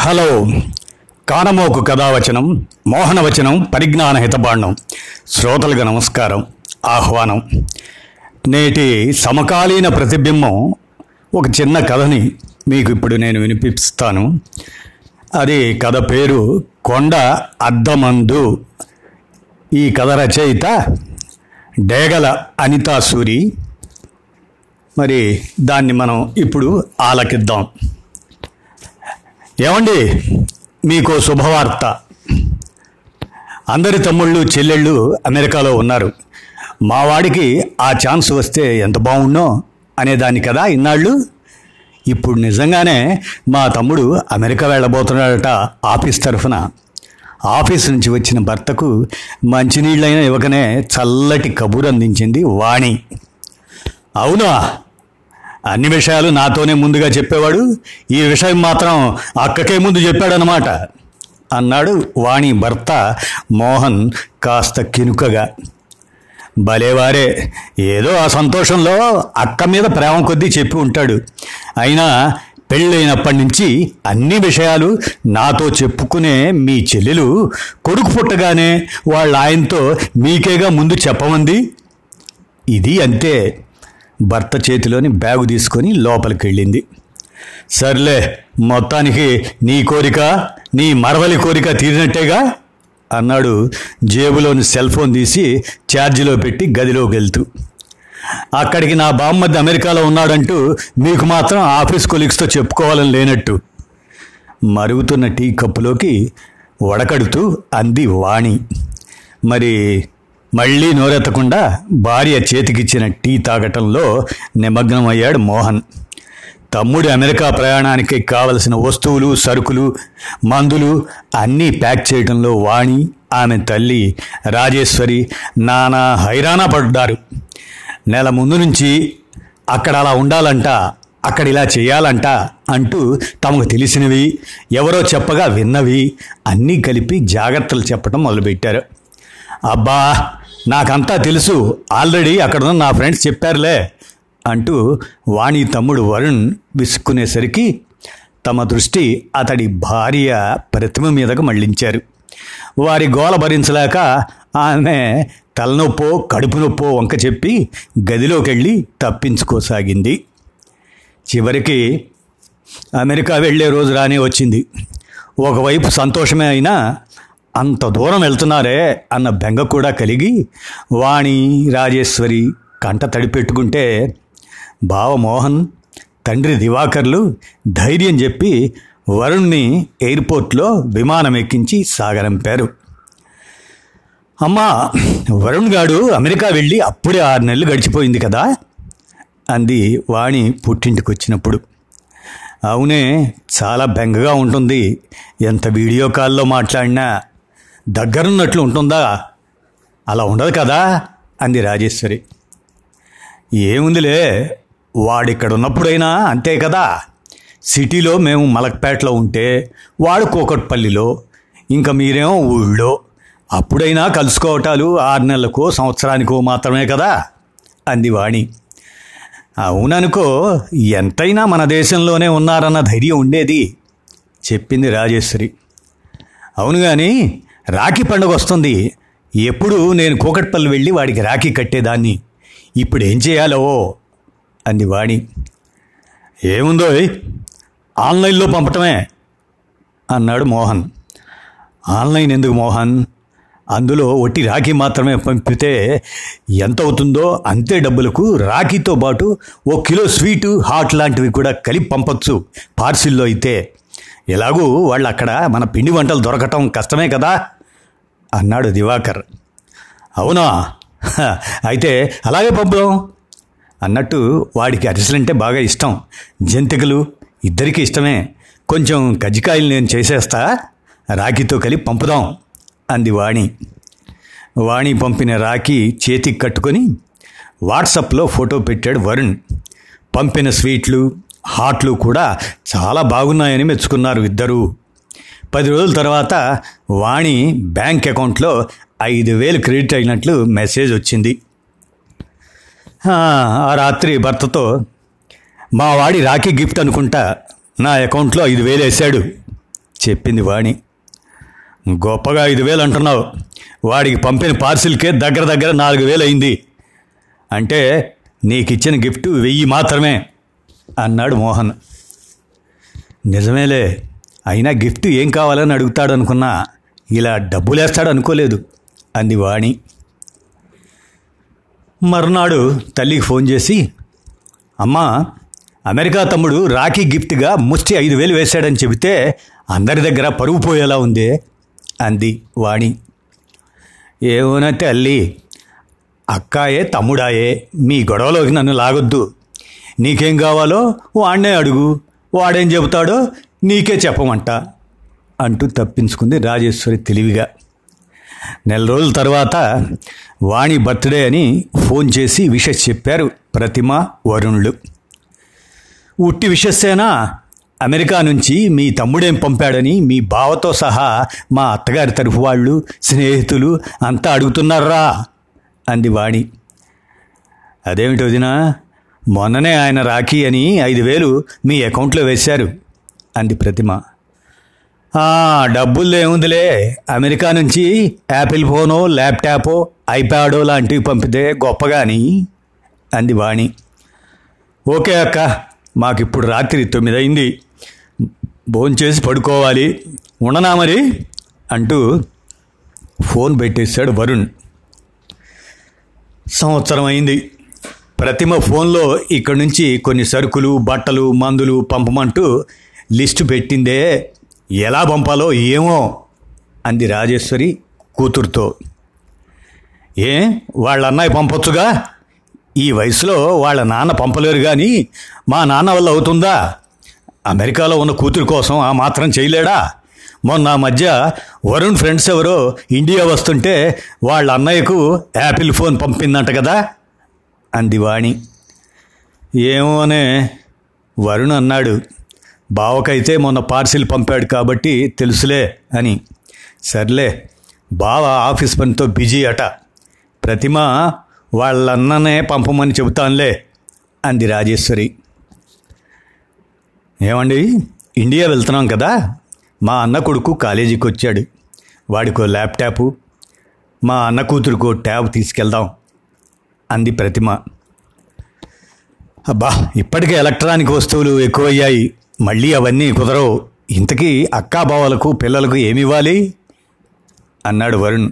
Hello. కానమోకు కథావచనం మోహనవచనం పరిజ్ఞాన హితబాండం. శ్రోతలకు నమస్కారం. ఆహ్వానం. నేటి సమకాలీన ప్రతిబింబం ఒక చిన్న కథని మీకు ఇప్పుడు నేను వినిపిస్తాను. అది కథ పేరు కొండ అద్దమందు. ఈ కథ రచయిత డేగల అనితా సూరి మరి దాన్ని మనం ఇప్పుడు ఆలకిద్దాం. ఏమండి? మీకో శుభవార్త. అందరి తమ్ముళ్ళు చెల్లెళ్ళు అమెరికాలో ఉన్నారు. మా వాడికి ఆ ఛాన్స్ వస్తే ఎంత బాగుండో అనేదాన్ని కదా ఇన్నాళ్ళు? ఇప్పుడు నిజంగానే మా తమ్ముడు అమెరికా వెళ్ళబోతున్నాడట ఆఫీస్ తరఫున. ఆఫీస్ నుంచి వచ్చిన భర్తకు మంచినీళ్ళైనా ఇవ్వకనే చల్లటి కబూర్ అందించింది వాణి. అవునా? అన్ని విషయాలు నాతోనే ముందుగా చెప్పేవాడు. ఈ విషయం మాత్రం అక్కకే ముందు చెప్పాడనమాట అన్నాడు వాణి భర్త మోహన్ కాస్త కినుకగా. భలేవారే ఏదో ఆ సంతోషంలో అక్క మీద ప్రేమ కొద్దీ చెప్పి ఉంటాడు. అయినా పెళ్ళైనప్పటి నుంచి అన్ని విషయాలు నాతో చెప్పుకునే మీ చెల్లెలు కొడుకు పుట్టగానే వాళ్ళ ఆయనతో మీకేగా ముందు చెప్పమంది? ఇది అంతే. భర్త చేతిలోని బ్యాగు తీసుకొని లోపలికి వెళ్ళింది సర్లే మొత్తానికి నీ కోరిక నీ మరవలి కోరిక తీరినట్టేగా? అన్నాడు జేబులోని సెల్ ఫోన్ తీసి ఛార్జీలో పెట్టి గదిలోకి వెళ్తూ. అక్కడికి నా బామ్మద్ది అమెరికాలో ఉన్నాడంటూ మీకు మాత్రం ఆఫీస్ కొలీగ్స్తో చెప్పుకోవాలని లేనట్టు. మరుగుతున్న టీ కప్పులోకి వడకడుతూ అంది వాణి. మరి మళ్ళీ నోరెత్తకుండా భార్య చేతికిచ్చిన టీ తాగటంలో నిమగ్నమయ్యాడు మోహన్. తమ్ముడి అమెరికా ప్రయాణానికి కావలసిన వస్తువులు సరుకులు మందులు అన్నీ ప్యాక్ చేయడంలో వాణి ఆమె తల్లి రాజేశ్వరి నానా హైరాణ పడ్డారు. నెల ముందు నుంచి అక్కడ అలా ఉండాలంట అక్కడ ఇలా చేయాలంట అంటూ తమకు తెలిసినవి ఎవరో చెప్పగా విన్నవి అన్నీ కలిపి జాగ్రత్తలు చెప్పడం మొదలుపెట్టారు. అబ్బా! నాకంతా తెలుసు. ఆల్రెడీ అక్కడున్న నా ఫ్రెండ్స్ చెప్పారులే అంటూ వాణి తమ్ముడు వరుణ్ విసుక్కునేసరికి తమ దృష్టి అతడి భార్య ప్రతిమ మీదకు మళ్ళించారు. వారి గోల భరించలేక ఆమె తలనొప్పో కడుపు నొప్పో వంక చెప్పి గదిలోకి వెళ్ళి తప్పించుకోసాగింది. చివరికి అమెరికా వెళ్ళే రోజు రానే వచ్చింది. ఒకవైపు సంతోషమే అయినా అంత దూరం వెళ్తున్నారే అన్న బెంగ కూడా కలిగి వాణి రాజేశ్వరి కంట తడిపెట్టుకుంటే బావ మోహన్ తండ్రి దివాకర్లు ధైర్యం చెప్పి వరుణ్ణి ఎయిర్పోర్ట్లో విమానం ఎక్కించి సాగరంపారు అమ్మా వరుణ్ గాడు అమెరికా వెళ్ళి అప్పుడే ఆరు నెలలు గడిచిపోయింది కదా? అంది వాణి పుట్టింటికి వచ్చినప్పుడు అవునే చాలా బెంగగా ఉంటుంది. ఎంత వీడియో కాల్లో మాట్లాడినా దగ్గరున్నట్లు ఉంటుందా? అలా ఉండదు కదా? అంది రాజేశ్వరి. ఏముందిలే వాడిక్కడ ఉన్నప్పుడైనా అంతే కదా? సిటీలో మేము మలక్పేటలో ఉంటే వాడు కోకట్పల్లిలో ఇంకా మీరేమో ఊళ్ళో. అప్పుడైనా కలుసుకోవటాలు ఆరు నెలలకో సంవత్సరానికో మాత్రమే కదా? అంది వాణి. అవుననుకో ఎంతైనా మన దేశంలోనే ఉన్నారన్న ధైర్యం ఉండేది చెప్పింది రాజేశ్వరి. అవును కానీ రాఖీ పండుగ వస్తుంది. ఎప్పుడు నేను కూకట్పల్లి వెళ్ళి వాడికి రాఖీ కట్టేదాన్ని. ఇప్పుడు ఏం చేయాలో అంది వాణి. ఏముందో ఆన్లైన్లో పంపటమే అన్నాడు మోహన్. ఆన్లైన్ ఎందుకు మోహన్? అందులో ఒట్టి రాఖీ మాత్రమే పంపితే ఎంత అవుతుందో అంతే డబ్బులకు రాఖీతో పాటు ఓ కిలో స్వీటు హాట్ లాంటివి కూడా కలిపి పంపచ్చు పార్సిల్లో అయితే. ఎలాగూ వాళ్ళు అక్కడ మన పిండి వంటలు దొరకటం కష్టమే కదా అన్నాడు దివాకర్. అవునా? అయితే అలాగే పంపుదాం అన్నట్టు వాడికి అరిసెలంటే బాగా ఇష్టం. జంతికలు ఇద్దరికీ ఇష్టమే. కొంచెం కజ్జికాయలు నేను చేసేస్తా. రాఖీతో కలిపి పంపుదాం అంది వాణి. వాణి పంపిన రాఖీ చేతికి కట్టుకొని వాట్సాప్లో ఫోటో పెట్టాడు వరుణ్. పంపిన స్వీట్లు హాట్లు కూడా చాలా బాగున్నాయని మెచ్చుకున్నారు ఇద్దరూ. పది రోజుల తర్వాత వాణి బ్యాంక్ అకౌంట్లో ఐదు వేలు క్రెడిట్ అయినట్లు మెసేజ్ వచ్చింది. ఆ రాత్రి భర్తతో మా వాడి రాఖీ గిఫ్ట్ అనుకుంటా నా అకౌంట్లో ఐదు వేలు వేశాడు చెప్పింది వాణి. గొప్పగా ఐదు వేలు అంటున్నావు వాడికి పంపిన పార్సిల్కే దగ్గర దగ్గర నాలుగు వేలు అయింది. అంటే నీకిచ్చిన గిఫ్ట్ వెయ్యి మాత్రమే. అన్నాడు మోహన్. నిజమేలే అయినా గిఫ్ట్ ఏం కావాలని అడుగుతాడు అనుకున్నా ఇలా డబ్బులేస్తాడు అనుకోలేదు అంది వాణి. మరునాడు తల్లికి ఫోన్ చేసి అమ్మా అమెరికా తమ్ముడు రాఖీ గిఫ్ట్గా ముష్టి ఐదు వేలు వేశాడని చెబితే అందరి దగ్గర పరుగు పోయేలా ఉంది అంది వాణి. ఏమోనా తల్లి అక్కాయే తమ్ముడాయే మీ గొడవలోకి నన్ను లాగొద్దు. నీకేం కావాలో వాడినే అడుగు. వాడేం చెబుతాడో నీకే చెప్పమంట అంటూ తప్పించుకుంది రాజేశ్వరి తెలివిగా. నెల రోజుల తర్వాత వాణి బర్త్డే అని ఫోన్ చేసి విషెస్ చెప్పారు ప్రతిమ వరుణులు. ఉట్టి విషస్సేనా అమెరికా నుంచి మీ తమ్ముడేం పంపాడని మీ బావతో సహా మా అత్తగారి తరఫు వాళ్ళు స్నేహితులు అంతా అడుగుతున్నారా? అంది వాణి. అదేమిటి వదినా? మొన్ననే ఆయన రాఖీ అని ఐదు వేలు మీ అకౌంట్లో వేశారు అంది ప్రతిమ. డబ్బులు ఏముందిలే? అమెరికా నుంచి యాపిల్ ఫోనో ల్యాప్టాపో ఐప్యాడో లాంటివి పంపితే గొప్పగాని అంది వాణి. ఓకే అక్క మాకిప్పుడు రాత్రి తొమ్మిది అయింది భోంచేసి పడుకోవాలి. ఉండనా మరి? అంటూ ఫోన్ పెట్టేశాడు వరుణ్. సంవత్సరం అయింది. ప్రతిమ ఫోన్లో ఇక్కడి నుంచి కొన్ని సరుకులు బట్టలు మందులు పంపమంటూ లిస్టు పెట్టిందే. ఎలా పంపాలో ఏమో అంది రాజేశ్వరి కూతురుతో. ఏ వాళ్ళ అన్నయ్య పంపొచ్చుగా? ఈ వయసులో వాళ్ళ నాన్న పంపలేరు కానీ మా నాన్న వల్ల అవుతుందా? అమెరికాలో ఉన్న కూతురు కోసం ఆ మాత్రం చేయలేడా? మొన్న మధ్య వరుణ్ ఫ్రెండ్స్ ఎవరో ఇండియా వస్తుంటే వాళ్ళ అన్నయ్యకు యాపిల్ ఫోన్ పంపిందంట కదా? అంది వాణి. ఏమోనే వరుణ్ అన్నాడు. బావకైతే మొన్న పార్సిల్ పంపాడు కాబట్టి తెలుసులే అని. సర్లే బావ ఆఫీస్ పనితో బిజీ అట. ప్రతిమ వాళ్ళన్ననే పంపమని చెబుతానులే అంది రాజేశ్వరి. ఏమండి ఇండియా వెళ్తున్నాం కదా? మా అన్న కొడుకు కాలేజీకి వచ్చాడు వాడికో ల్యాప్టాపు. మా అన్న కూతురుకో ట్యాబ్ తీసుకెళ్దాం. అంది ప్రతిమ. అబ్బా ఇప్పటికే ఎలక్ట్రానిక్ వస్తువులు ఎక్కువయ్యాయి. మళ్ళీ అవన్నీ కుదరవు. ఇంతకీ అక్కాబావలకు పిల్లలకు ఏమివ్వాలి? అన్నాడు వరుణ్.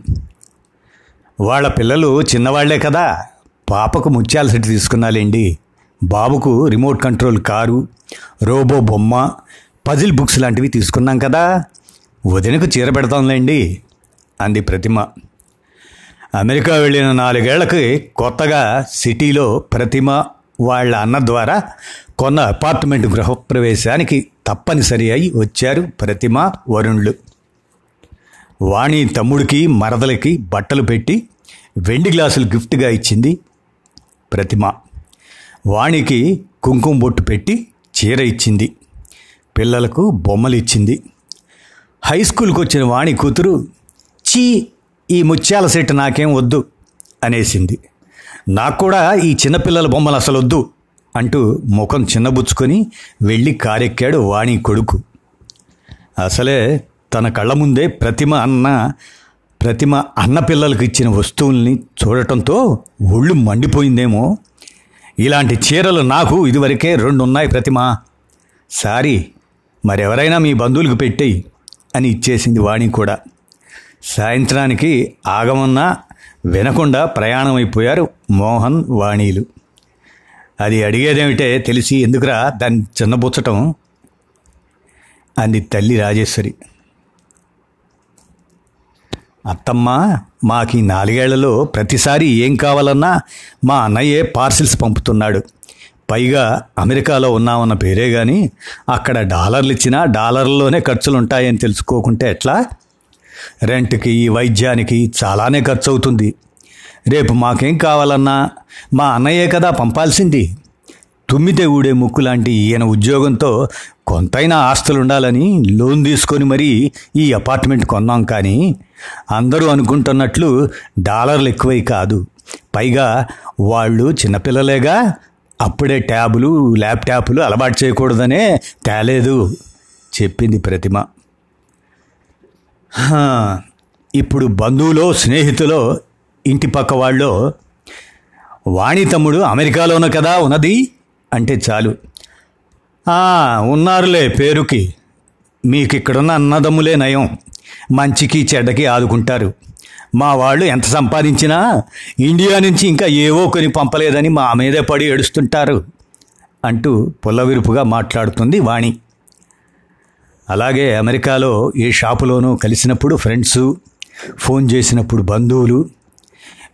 వాళ్ళ పిల్లలు చిన్నవాళ్ళే కదా. పాపకు ముత్యాల సెట్ తీసుకున్నాలేండి. బాబుకు రిమోట్ కంట్రోల్ కారు రోబో బొమ్మ పజిల్ బుక్స్ లాంటివి తీసుకున్నాం కదా. వదినకు చీర పెడతాంలేండి అంది ప్రతిమ. అమెరికా వెళ్ళిన నాలుగేళ్ళకి కొత్తగా సిటీలో ప్రతిమ వాళ్ళ అన్న ద్వారా కొన్న అపార్ట్మెంట్ గృహప్రవేశానికి తప్పనిసరి అయి వచ్చారు ప్రతిమ వరుణులు. వాణి తమ్ముడికి మరదలకి బట్టలు పెట్టి వెండి గ్లాసులు గిఫ్ట్గా ఇచ్చింది ప్రతిమ. వాణికి కుంకుమ బొట్టు పెట్టి చీర ఇచ్చింది. పిల్లలకు బొమ్మలు ఇచ్చింది. హై స్కూల్కి వచ్చిన వాణి కూతురు చీ ఈ ముత్యాల సెట్ నాకేం వద్దు అనేసింది. నాకు కూడా ఈ చిన్నపిల్లల బొమ్మలు అసలు వద్దు అంటూ ముఖం చిన్నబుచ్చుకొని వెళ్ళి కారెక్కాడు వాణి కొడుకు. అసలే తన కళ్ళ ముందే ప్రతిమ అన్న ప్రతిమ అన్న పిల్లలకు ఇచ్చిన వస్తువుల్ని చూడటంతో ఒళ్ళు మండిపోయిందేమో. ఇలాంటి చీరలు నాకు ఇదివరకే రెండు ఉన్నాయి ప్రతిమ. సారీ మరెవరైనా మీ బంధువులకు పెట్టేయి అని ఇచ్చేసింది వాణి కూడా. సాయంత్రానికి ఆగమన్నా వినకుండా ప్రయాణం అయిపోయారు మోహన్ వాణీలు. అది అడిగేదేమిటే తెలిసి ఎందుకురా దాన్ని చిన్నబుచ్చటం? అంది తల్లి రాజేశ్వరి. అత్తమ్మ మాకి నాలుగేళ్ళలో ప్రతిసారి ఏం కావాలన్నా మా అన్నయ్యే పార్సిల్స్ పంపుతున్నాడు. పైగా అమెరికాలో ఉన్నామన్న పేరే కానీ అక్కడ డాలర్లు ఇచ్చినా డాలర్లోనే ఖర్చులు ఉంటాయని తెలుసుకోకుంటే ఎట్లా? రెంట్కి వైద్యానికి చాలానే ఖర్చు అవుతుంది రేపు మాకేం కావాలన్నా మా అన్నయ్యే కదా పంపాల్సింది. తుమ్మితే ఊడే ముక్కు లాంటి ఈయన ఉద్యోగంతో కొంతైనా ఆస్తులు ఉండాలని లోన్ తీసుకొని మరీ ఈ అపార్ట్మెంట్ కొన్నాం కానీ అందరూ అనుకుంటున్నట్లు డాలర్లు ఎక్కువై కాదు. పైగా వాళ్ళు చిన్నపిల్లలేగా అప్పుడే ట్యాబులు ల్యాప్టాప్లు అలవాటు చేయకూడదనే తేలేదు చెప్పింది ప్రతిమ. ఇప్పుడు బంధువులో స్నేహితులో ఇంటి పక్క వాళ్ళో వాణి తమ్ముడు అమెరికాలోనే కదా ఉన్నది? అంటే చాలు. ఉన్నారులే పేరుకి. మీకు ఇక్కడున్న అన్నదమ్ములే నయం. మంచికి చెడ్డకి ఆదుకుంటారు. మా వాళ్ళు ఎంత సంపాదించినా ఇండియా నుంచి ఇంకా ఏవో కొని పంపలేదని మా మీదే పడి ఏడుస్తుంటారు. అంటూ పుల్లవిరుపుగా మాట్లాడుతుంది వాణి. అలాగే అమెరికాలో ఏ షాపులోనూ కలిసినప్పుడు ఫ్రెండ్స్ ఫోన్ చేసినప్పుడు బంధువులు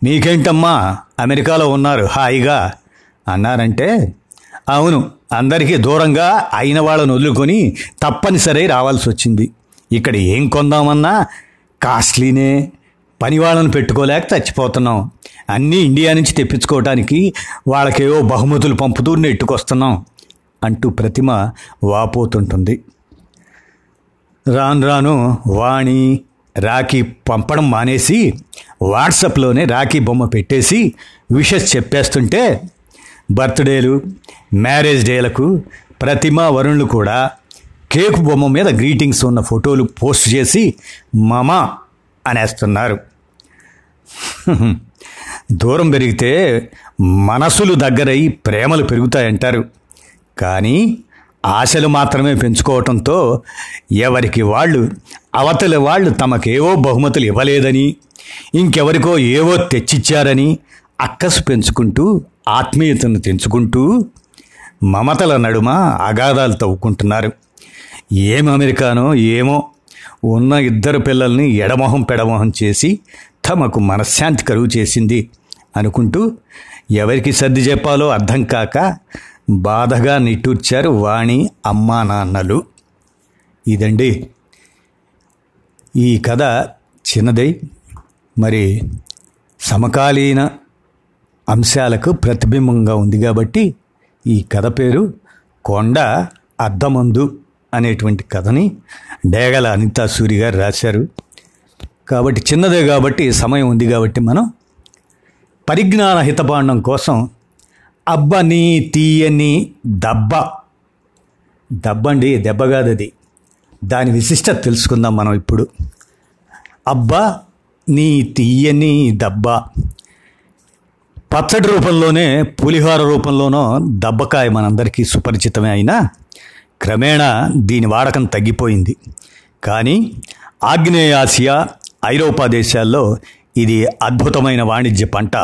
మీకేంటమ్మా అమెరికాలో ఉన్నారు హాయిగా అన్నారంటే అవును అందరికీ దూరంగా అయిన వాళ్ళను వదులుకొని తప్పనిసరి రావాల్సి వచ్చింది ఇక్కడ ఏం కొందామన్నా కాస్ట్లీనే పని వాళ్ళని పెట్టుకోలేక చచ్చిపోతున్నాం. అన్నీ ఇండియా నుంచి తెప్పించుకోవటానికి వాళ్ళకేవో బహుమతులు పంపుతూ నెట్టుకొస్తున్నాం అంటూ ప్రతిమ వాపోతుంటుంది. రాను రాను వాణి రాఖీ పంపడం మానేసి వాట్సాప్లోనే రాఖీ బొమ్మ పెట్టేసి విషెస్ చెప్పేస్తుంటే బర్త్డేలు మ్యారేజ్ డేలకు ప్రతిమ వరుణులు కూడా కేక్ బొమ్మ మీద గ్రీటింగ్స్ ఉన్న ఫోటోలు పోస్ట్ చేసి మామా అనేస్తున్నారు. దూరం పెరిగితే మనసులు దగ్గరై ప్రేమలు పెరుగుతాయంటారు. కానీ ఆశలు మాత్రమే పెంచుకోవటంతో ఎవరికి వాళ్ళు అవతలి వాళ్ళు తమకేవో బహుమతులు ఇవ్వలేదని ఇంకెవరికో ఏవో తెచ్చిచ్చారని అక్కసు పెంచుకుంటూ ఆత్మీయతను తెంచుకుంటూ మమతల నడుమ అగాధాలు తవ్వుకుంటున్నారు. ఏం అమెరికానో ఏమో ఉన్న ఇద్దరు పిల్లల్ని ఎడమొహం పెడమొహం చేసి తమకు మనశ్శాంతి కరువు చేసింది అనుకుంటూ ఎవరికి సర్ది చెప్పాలో అర్థం కాక బాధగా నిట్టూర్చారు వాణి అమ్మా నాన్నలు. ఇదండి ఈ కథ చిన్నదై మరి సమకాలీన అంశాలకు ప్రతిబింబంగా ఉంది కాబట్టి ఈ కథ పేరు కొండ అద్దమందు అనేటువంటి కథని డేగల అనితా సూరి గారు రాశారు. కాబట్టి చిన్నదే కాబట్టి సమయం ఉంది కాబట్టి మనం పరిజ్ఞాన హితపాండం కోసం అబ్బని తీయని దబ్బ. దబ్బండి దెబ్బ కాదది. దాని విశిష్టత తెలుసుకుందాం మనం ఇప్పుడు. అబ్బా నీ తీయని దబ్బ. పచ్చడి రూపంలోనే పులిహోర రూపంలోనో దబ్బకాయ మనందరికీ సుపరిచితమే అయినా క్రమేణా దీని వాడకం తగ్గిపోయింది. కానీ ఆగ్నేయాసియా ఐరోపా దేశాల్లో ఇది అద్భుతమైన వాణిజ్య పంట.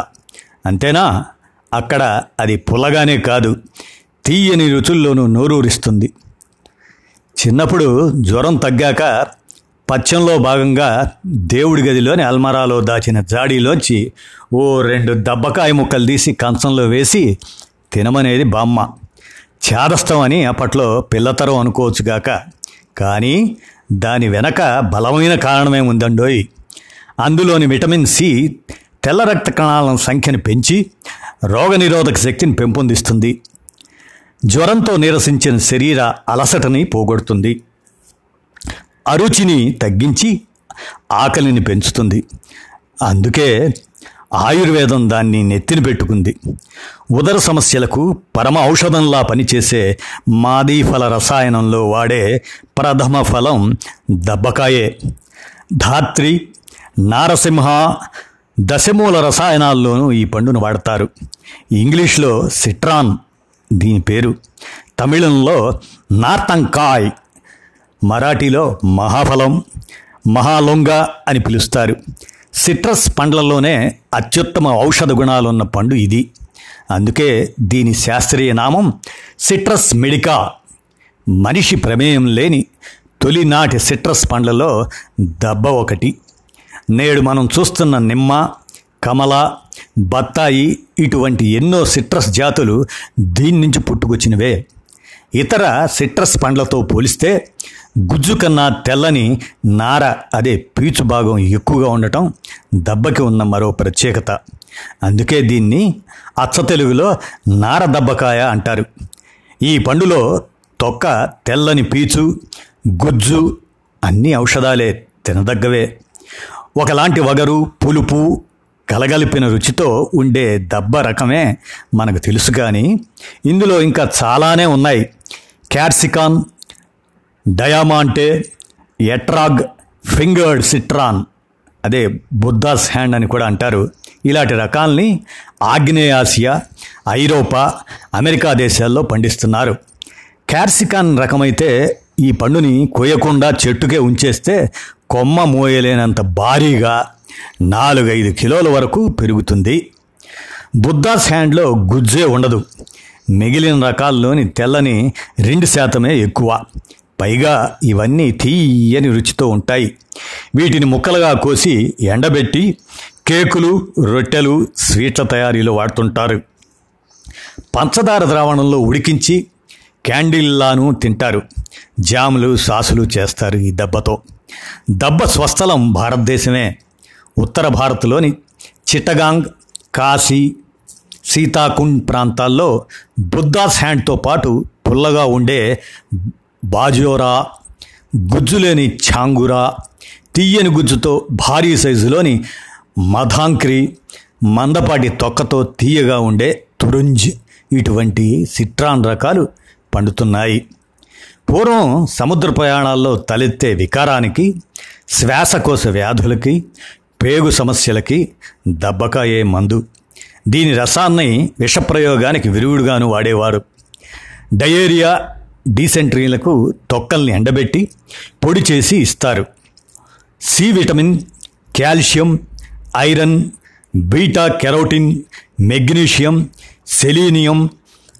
అంతేనా? అక్కడ అది పుల్లగానే కాదు తీయని రుచుల్లోనూ నోరూరిస్తుంది. చిన్నప్పుడు జ్వరం తగ్గాక పచ్చంలో భాగంగా దేవుడి గదిలోని అల్మరాలో దాచిన జాడీలోంచి ఓ రెండు దబ్బకాయ ముక్కలు తీసి కంచంలో వేసి తినమనేది బామ్మ. చేదస్తం అని అప్పట్లో పిల్లతరం అనుకోవచ్చుగాక కానీ దాని వెనక బలమైన కారణమే ఉందండోయ్. అందులోని విటమిన్ సి తెల్ల రక్త కణాల సంఖ్యను పెంచి రోగనిరోధక శక్తిని పెంపొందిస్తుంది. జ్వరంతో నీరసించిన శరీర అలసటని పోగొడుతుంది. అరుచిని తగ్గించి ఆకలిని పెంచుతుంది. అందుకే ఆయుర్వేదం దాన్ని నెత్తిన పెట్టుకుంది. ఉదర సమస్యలకు పరమ ఔషధంలా పనిచేసే మాదీఫల రసాయనంలో వాడే ప్రథమ ఫలం దబ్బకాయే. ధాత్రి నారసింహ దశమూల రసాయనాల్లోనూ ఈ పండును వాడతారు. ఇంగ్లీష్లో సిట్రాన్ దీని పేరు. తమిళంలో నార్తంకాయ్ మరాఠీలో మహాఫలం మహాలొంగ అని పిలుస్తారు. సిట్రస్ పండ్లలోనే అత్యుత్తమ ఔషధ గుణాలున్న పండు ఇది. అందుకే దీని శాస్త్రీయ నామం సిట్రస్ మెడికా. మనిషి ప్రమేయం లేని తొలినాటి సిట్రస్ పండ్లలో దెబ్బ ఒకటి. నేడు మనం చూస్తున్న నిమ్మ కమల బత్తాయి ఇటువంటి ఎన్నో సిట్రస్ జాతులు దీని నుంచి పుట్టుకొచ్చినవే. ఇతర సిట్రస్ పండ్లతో పోలిస్తే గుజ్జు కన్నా తెల్లని నార అదే పీచు భాగం ఎక్కువగా ఉండటం దెబ్బకి ఉన్న మరో ప్రత్యేకత. అందుకే దీన్ని అచ్చ తెలుగులో నార దబ్బకాయ అంటారు. ఈ పండులో తొక్క తెల్లని పీచు గుజ్జు అన్ని ఔషధాలే తినదగ్గవే. ఒకలాంటి వగరు పులుపు కలగలిపిన రుచితో ఉండే దబ్బ రకమే మనకు తెలుసు కానీ ఇందులో ఇంకా చాలానే ఉన్నాయి. క్యాప్సికాన్ డయామాంటే ఎట్రాగ్ ఫింగర్డ్ సిట్రాన్ అదే బుద్ధాస్ హ్యాండ్ అని కూడా అంటారు. ఇలాంటి రకాల్ని ఆగ్నేయాసియా ఐరోపా అమెరికా దేశాల్లో పండిస్తున్నారు. క్యాప్సికాన్ రకమైతే ఈ పండుని కొయ్యకుండా చెట్టుకే ఉంచేస్తే కొమ్మ మోయలేనంత భారీగా నాలుగైదు కిలోల వరకు పెరుగుతుంది. బుద్ధాస్ హ్యాండ్లో గుజ్జే ఉండదు. మిగిలిన రకాల్లోని తెల్లని రెండు శాతమే ఎక్కువ. పైగా ఇవన్నీ తీయని రుచితో ఉంటాయి. వీటిని ముక్కలుగా కోసి ఎండబెట్టి కేకులు రొట్టెలు స్వీట్ల తయారీలో వాడుతుంటారు. పంచదార ద్రావణంలో ఉడికించి క్యాండిల్లాను తింటారు. జాములు సాసులు చేస్తారు ఈ దెబ్బతో. దెబ్బ స్వస్థలం భారతదేశమే. ఉత్తర భారత్లోని చిట్టగాంగ్ కాశీ సీతాకుండ్ ప్రాంతాల్లో బుద్ధాస్ హ్యాండ్తో పాటు పుల్లగా ఉండే బాజోరా గుజ్జులేని ఛాంగురా తీయని గుజ్జుతో భారీ సైజులోని మధాంక్రి మందపాటి తొక్కతో తీయగా ఉండే తురుంజ్ ఇటువంటి సిట్రాన్ రకాలు పండుతున్నాయి. పూర్వం సముద్ర ప్రయాణాల్లో తలెత్తే వికారానికి శ్వాసకోశ వ్యాధులకి పేగు సమస్యలకి దబ్బకాయే మందు. దీని రసాన్ని విషప్రయోగానికి విరుగుడుగాను వాడేవారు. డయేరియా డీసెంట్రీలకు తొక్కల్ని ఎండబెట్టి పొడి చేసి ఇస్తారు. C vitamin calcium iron beta carotene magnesium selenium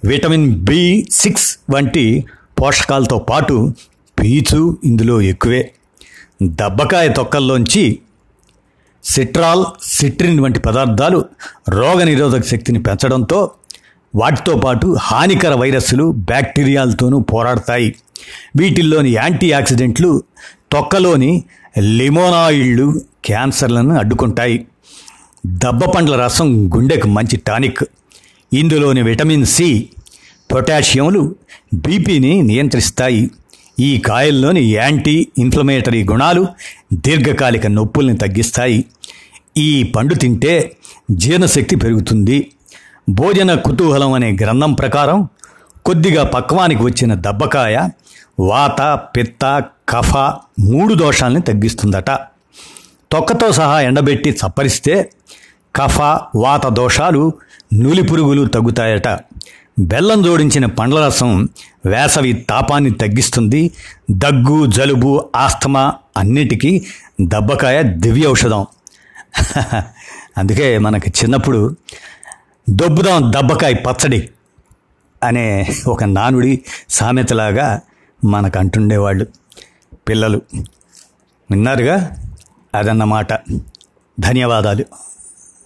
vitamin B six వంటి పోషకాలతో పాటు పీచు ఇందులో ఎక్కువే. దబ్బకాయ తొక్కల్లోంచి సిట్రాల్ సిట్రిన్ వంటి పదార్థాలు రోగనిరోధక శక్తిని పెంచడంతో వాటితో పాటు హానికర వైరస్లు బ్యాక్టీరియాలతోనూ పోరాడతాయి. వీటిల్లోని యాంటీ ఆక్సిడెంట్లు తొక్కలోని లిమోనాయిళ్ళు క్యాన్సర్లను అడ్డుకుంటాయి. దబ్బ పండ్ల రసం గుండెకు మంచి టానిక్. ఇందులోని విటమిన్ సి పొటాషియంలు బీపీని నియంత్రిస్తాయి. ఈ కాయల్లోని యాంటీ ఇన్ఫ్లమేటరీ గుణాలు దీర్ఘకాలిక నొప్పుల్ని తగ్గిస్తాయి. ఈ పండు తింటే జీర్ణశక్తి పెరుగుతుంది. భోజన కుతూహలం అనే గ్రంథం ప్రకారం కొద్దిగా పక్వానికి వచ్చిన దబ్బకాయ వాత పిత్త కఫ మూడు దోషాలని తగ్గిస్తుందట. తొక్కతో సహా ఎండబెట్టి చప్పరిస్తే కఫ వాత దోషాలు నులి పురుగులు తగ్గుతాయట. బెల్లం జోడించిన పండ్ల రసం వేసవి తాపాన్ని తగ్గిస్తుంది. దగ్గు జలుబు ఆస్తమా అన్నిటికీ దబ్బకాయ దివ్య ఔషధం అందుకే మనకి చిన్నప్పుడు దొబ్బుదాం దబ్బకాయ పచ్చడి అనే ఒక నానుడి సామెతలాగా మనకు అంటుండేవాళ్ళు పిల్లలు. విన్నారుగా? అదన్నమాట. ధన్యవాదాలు.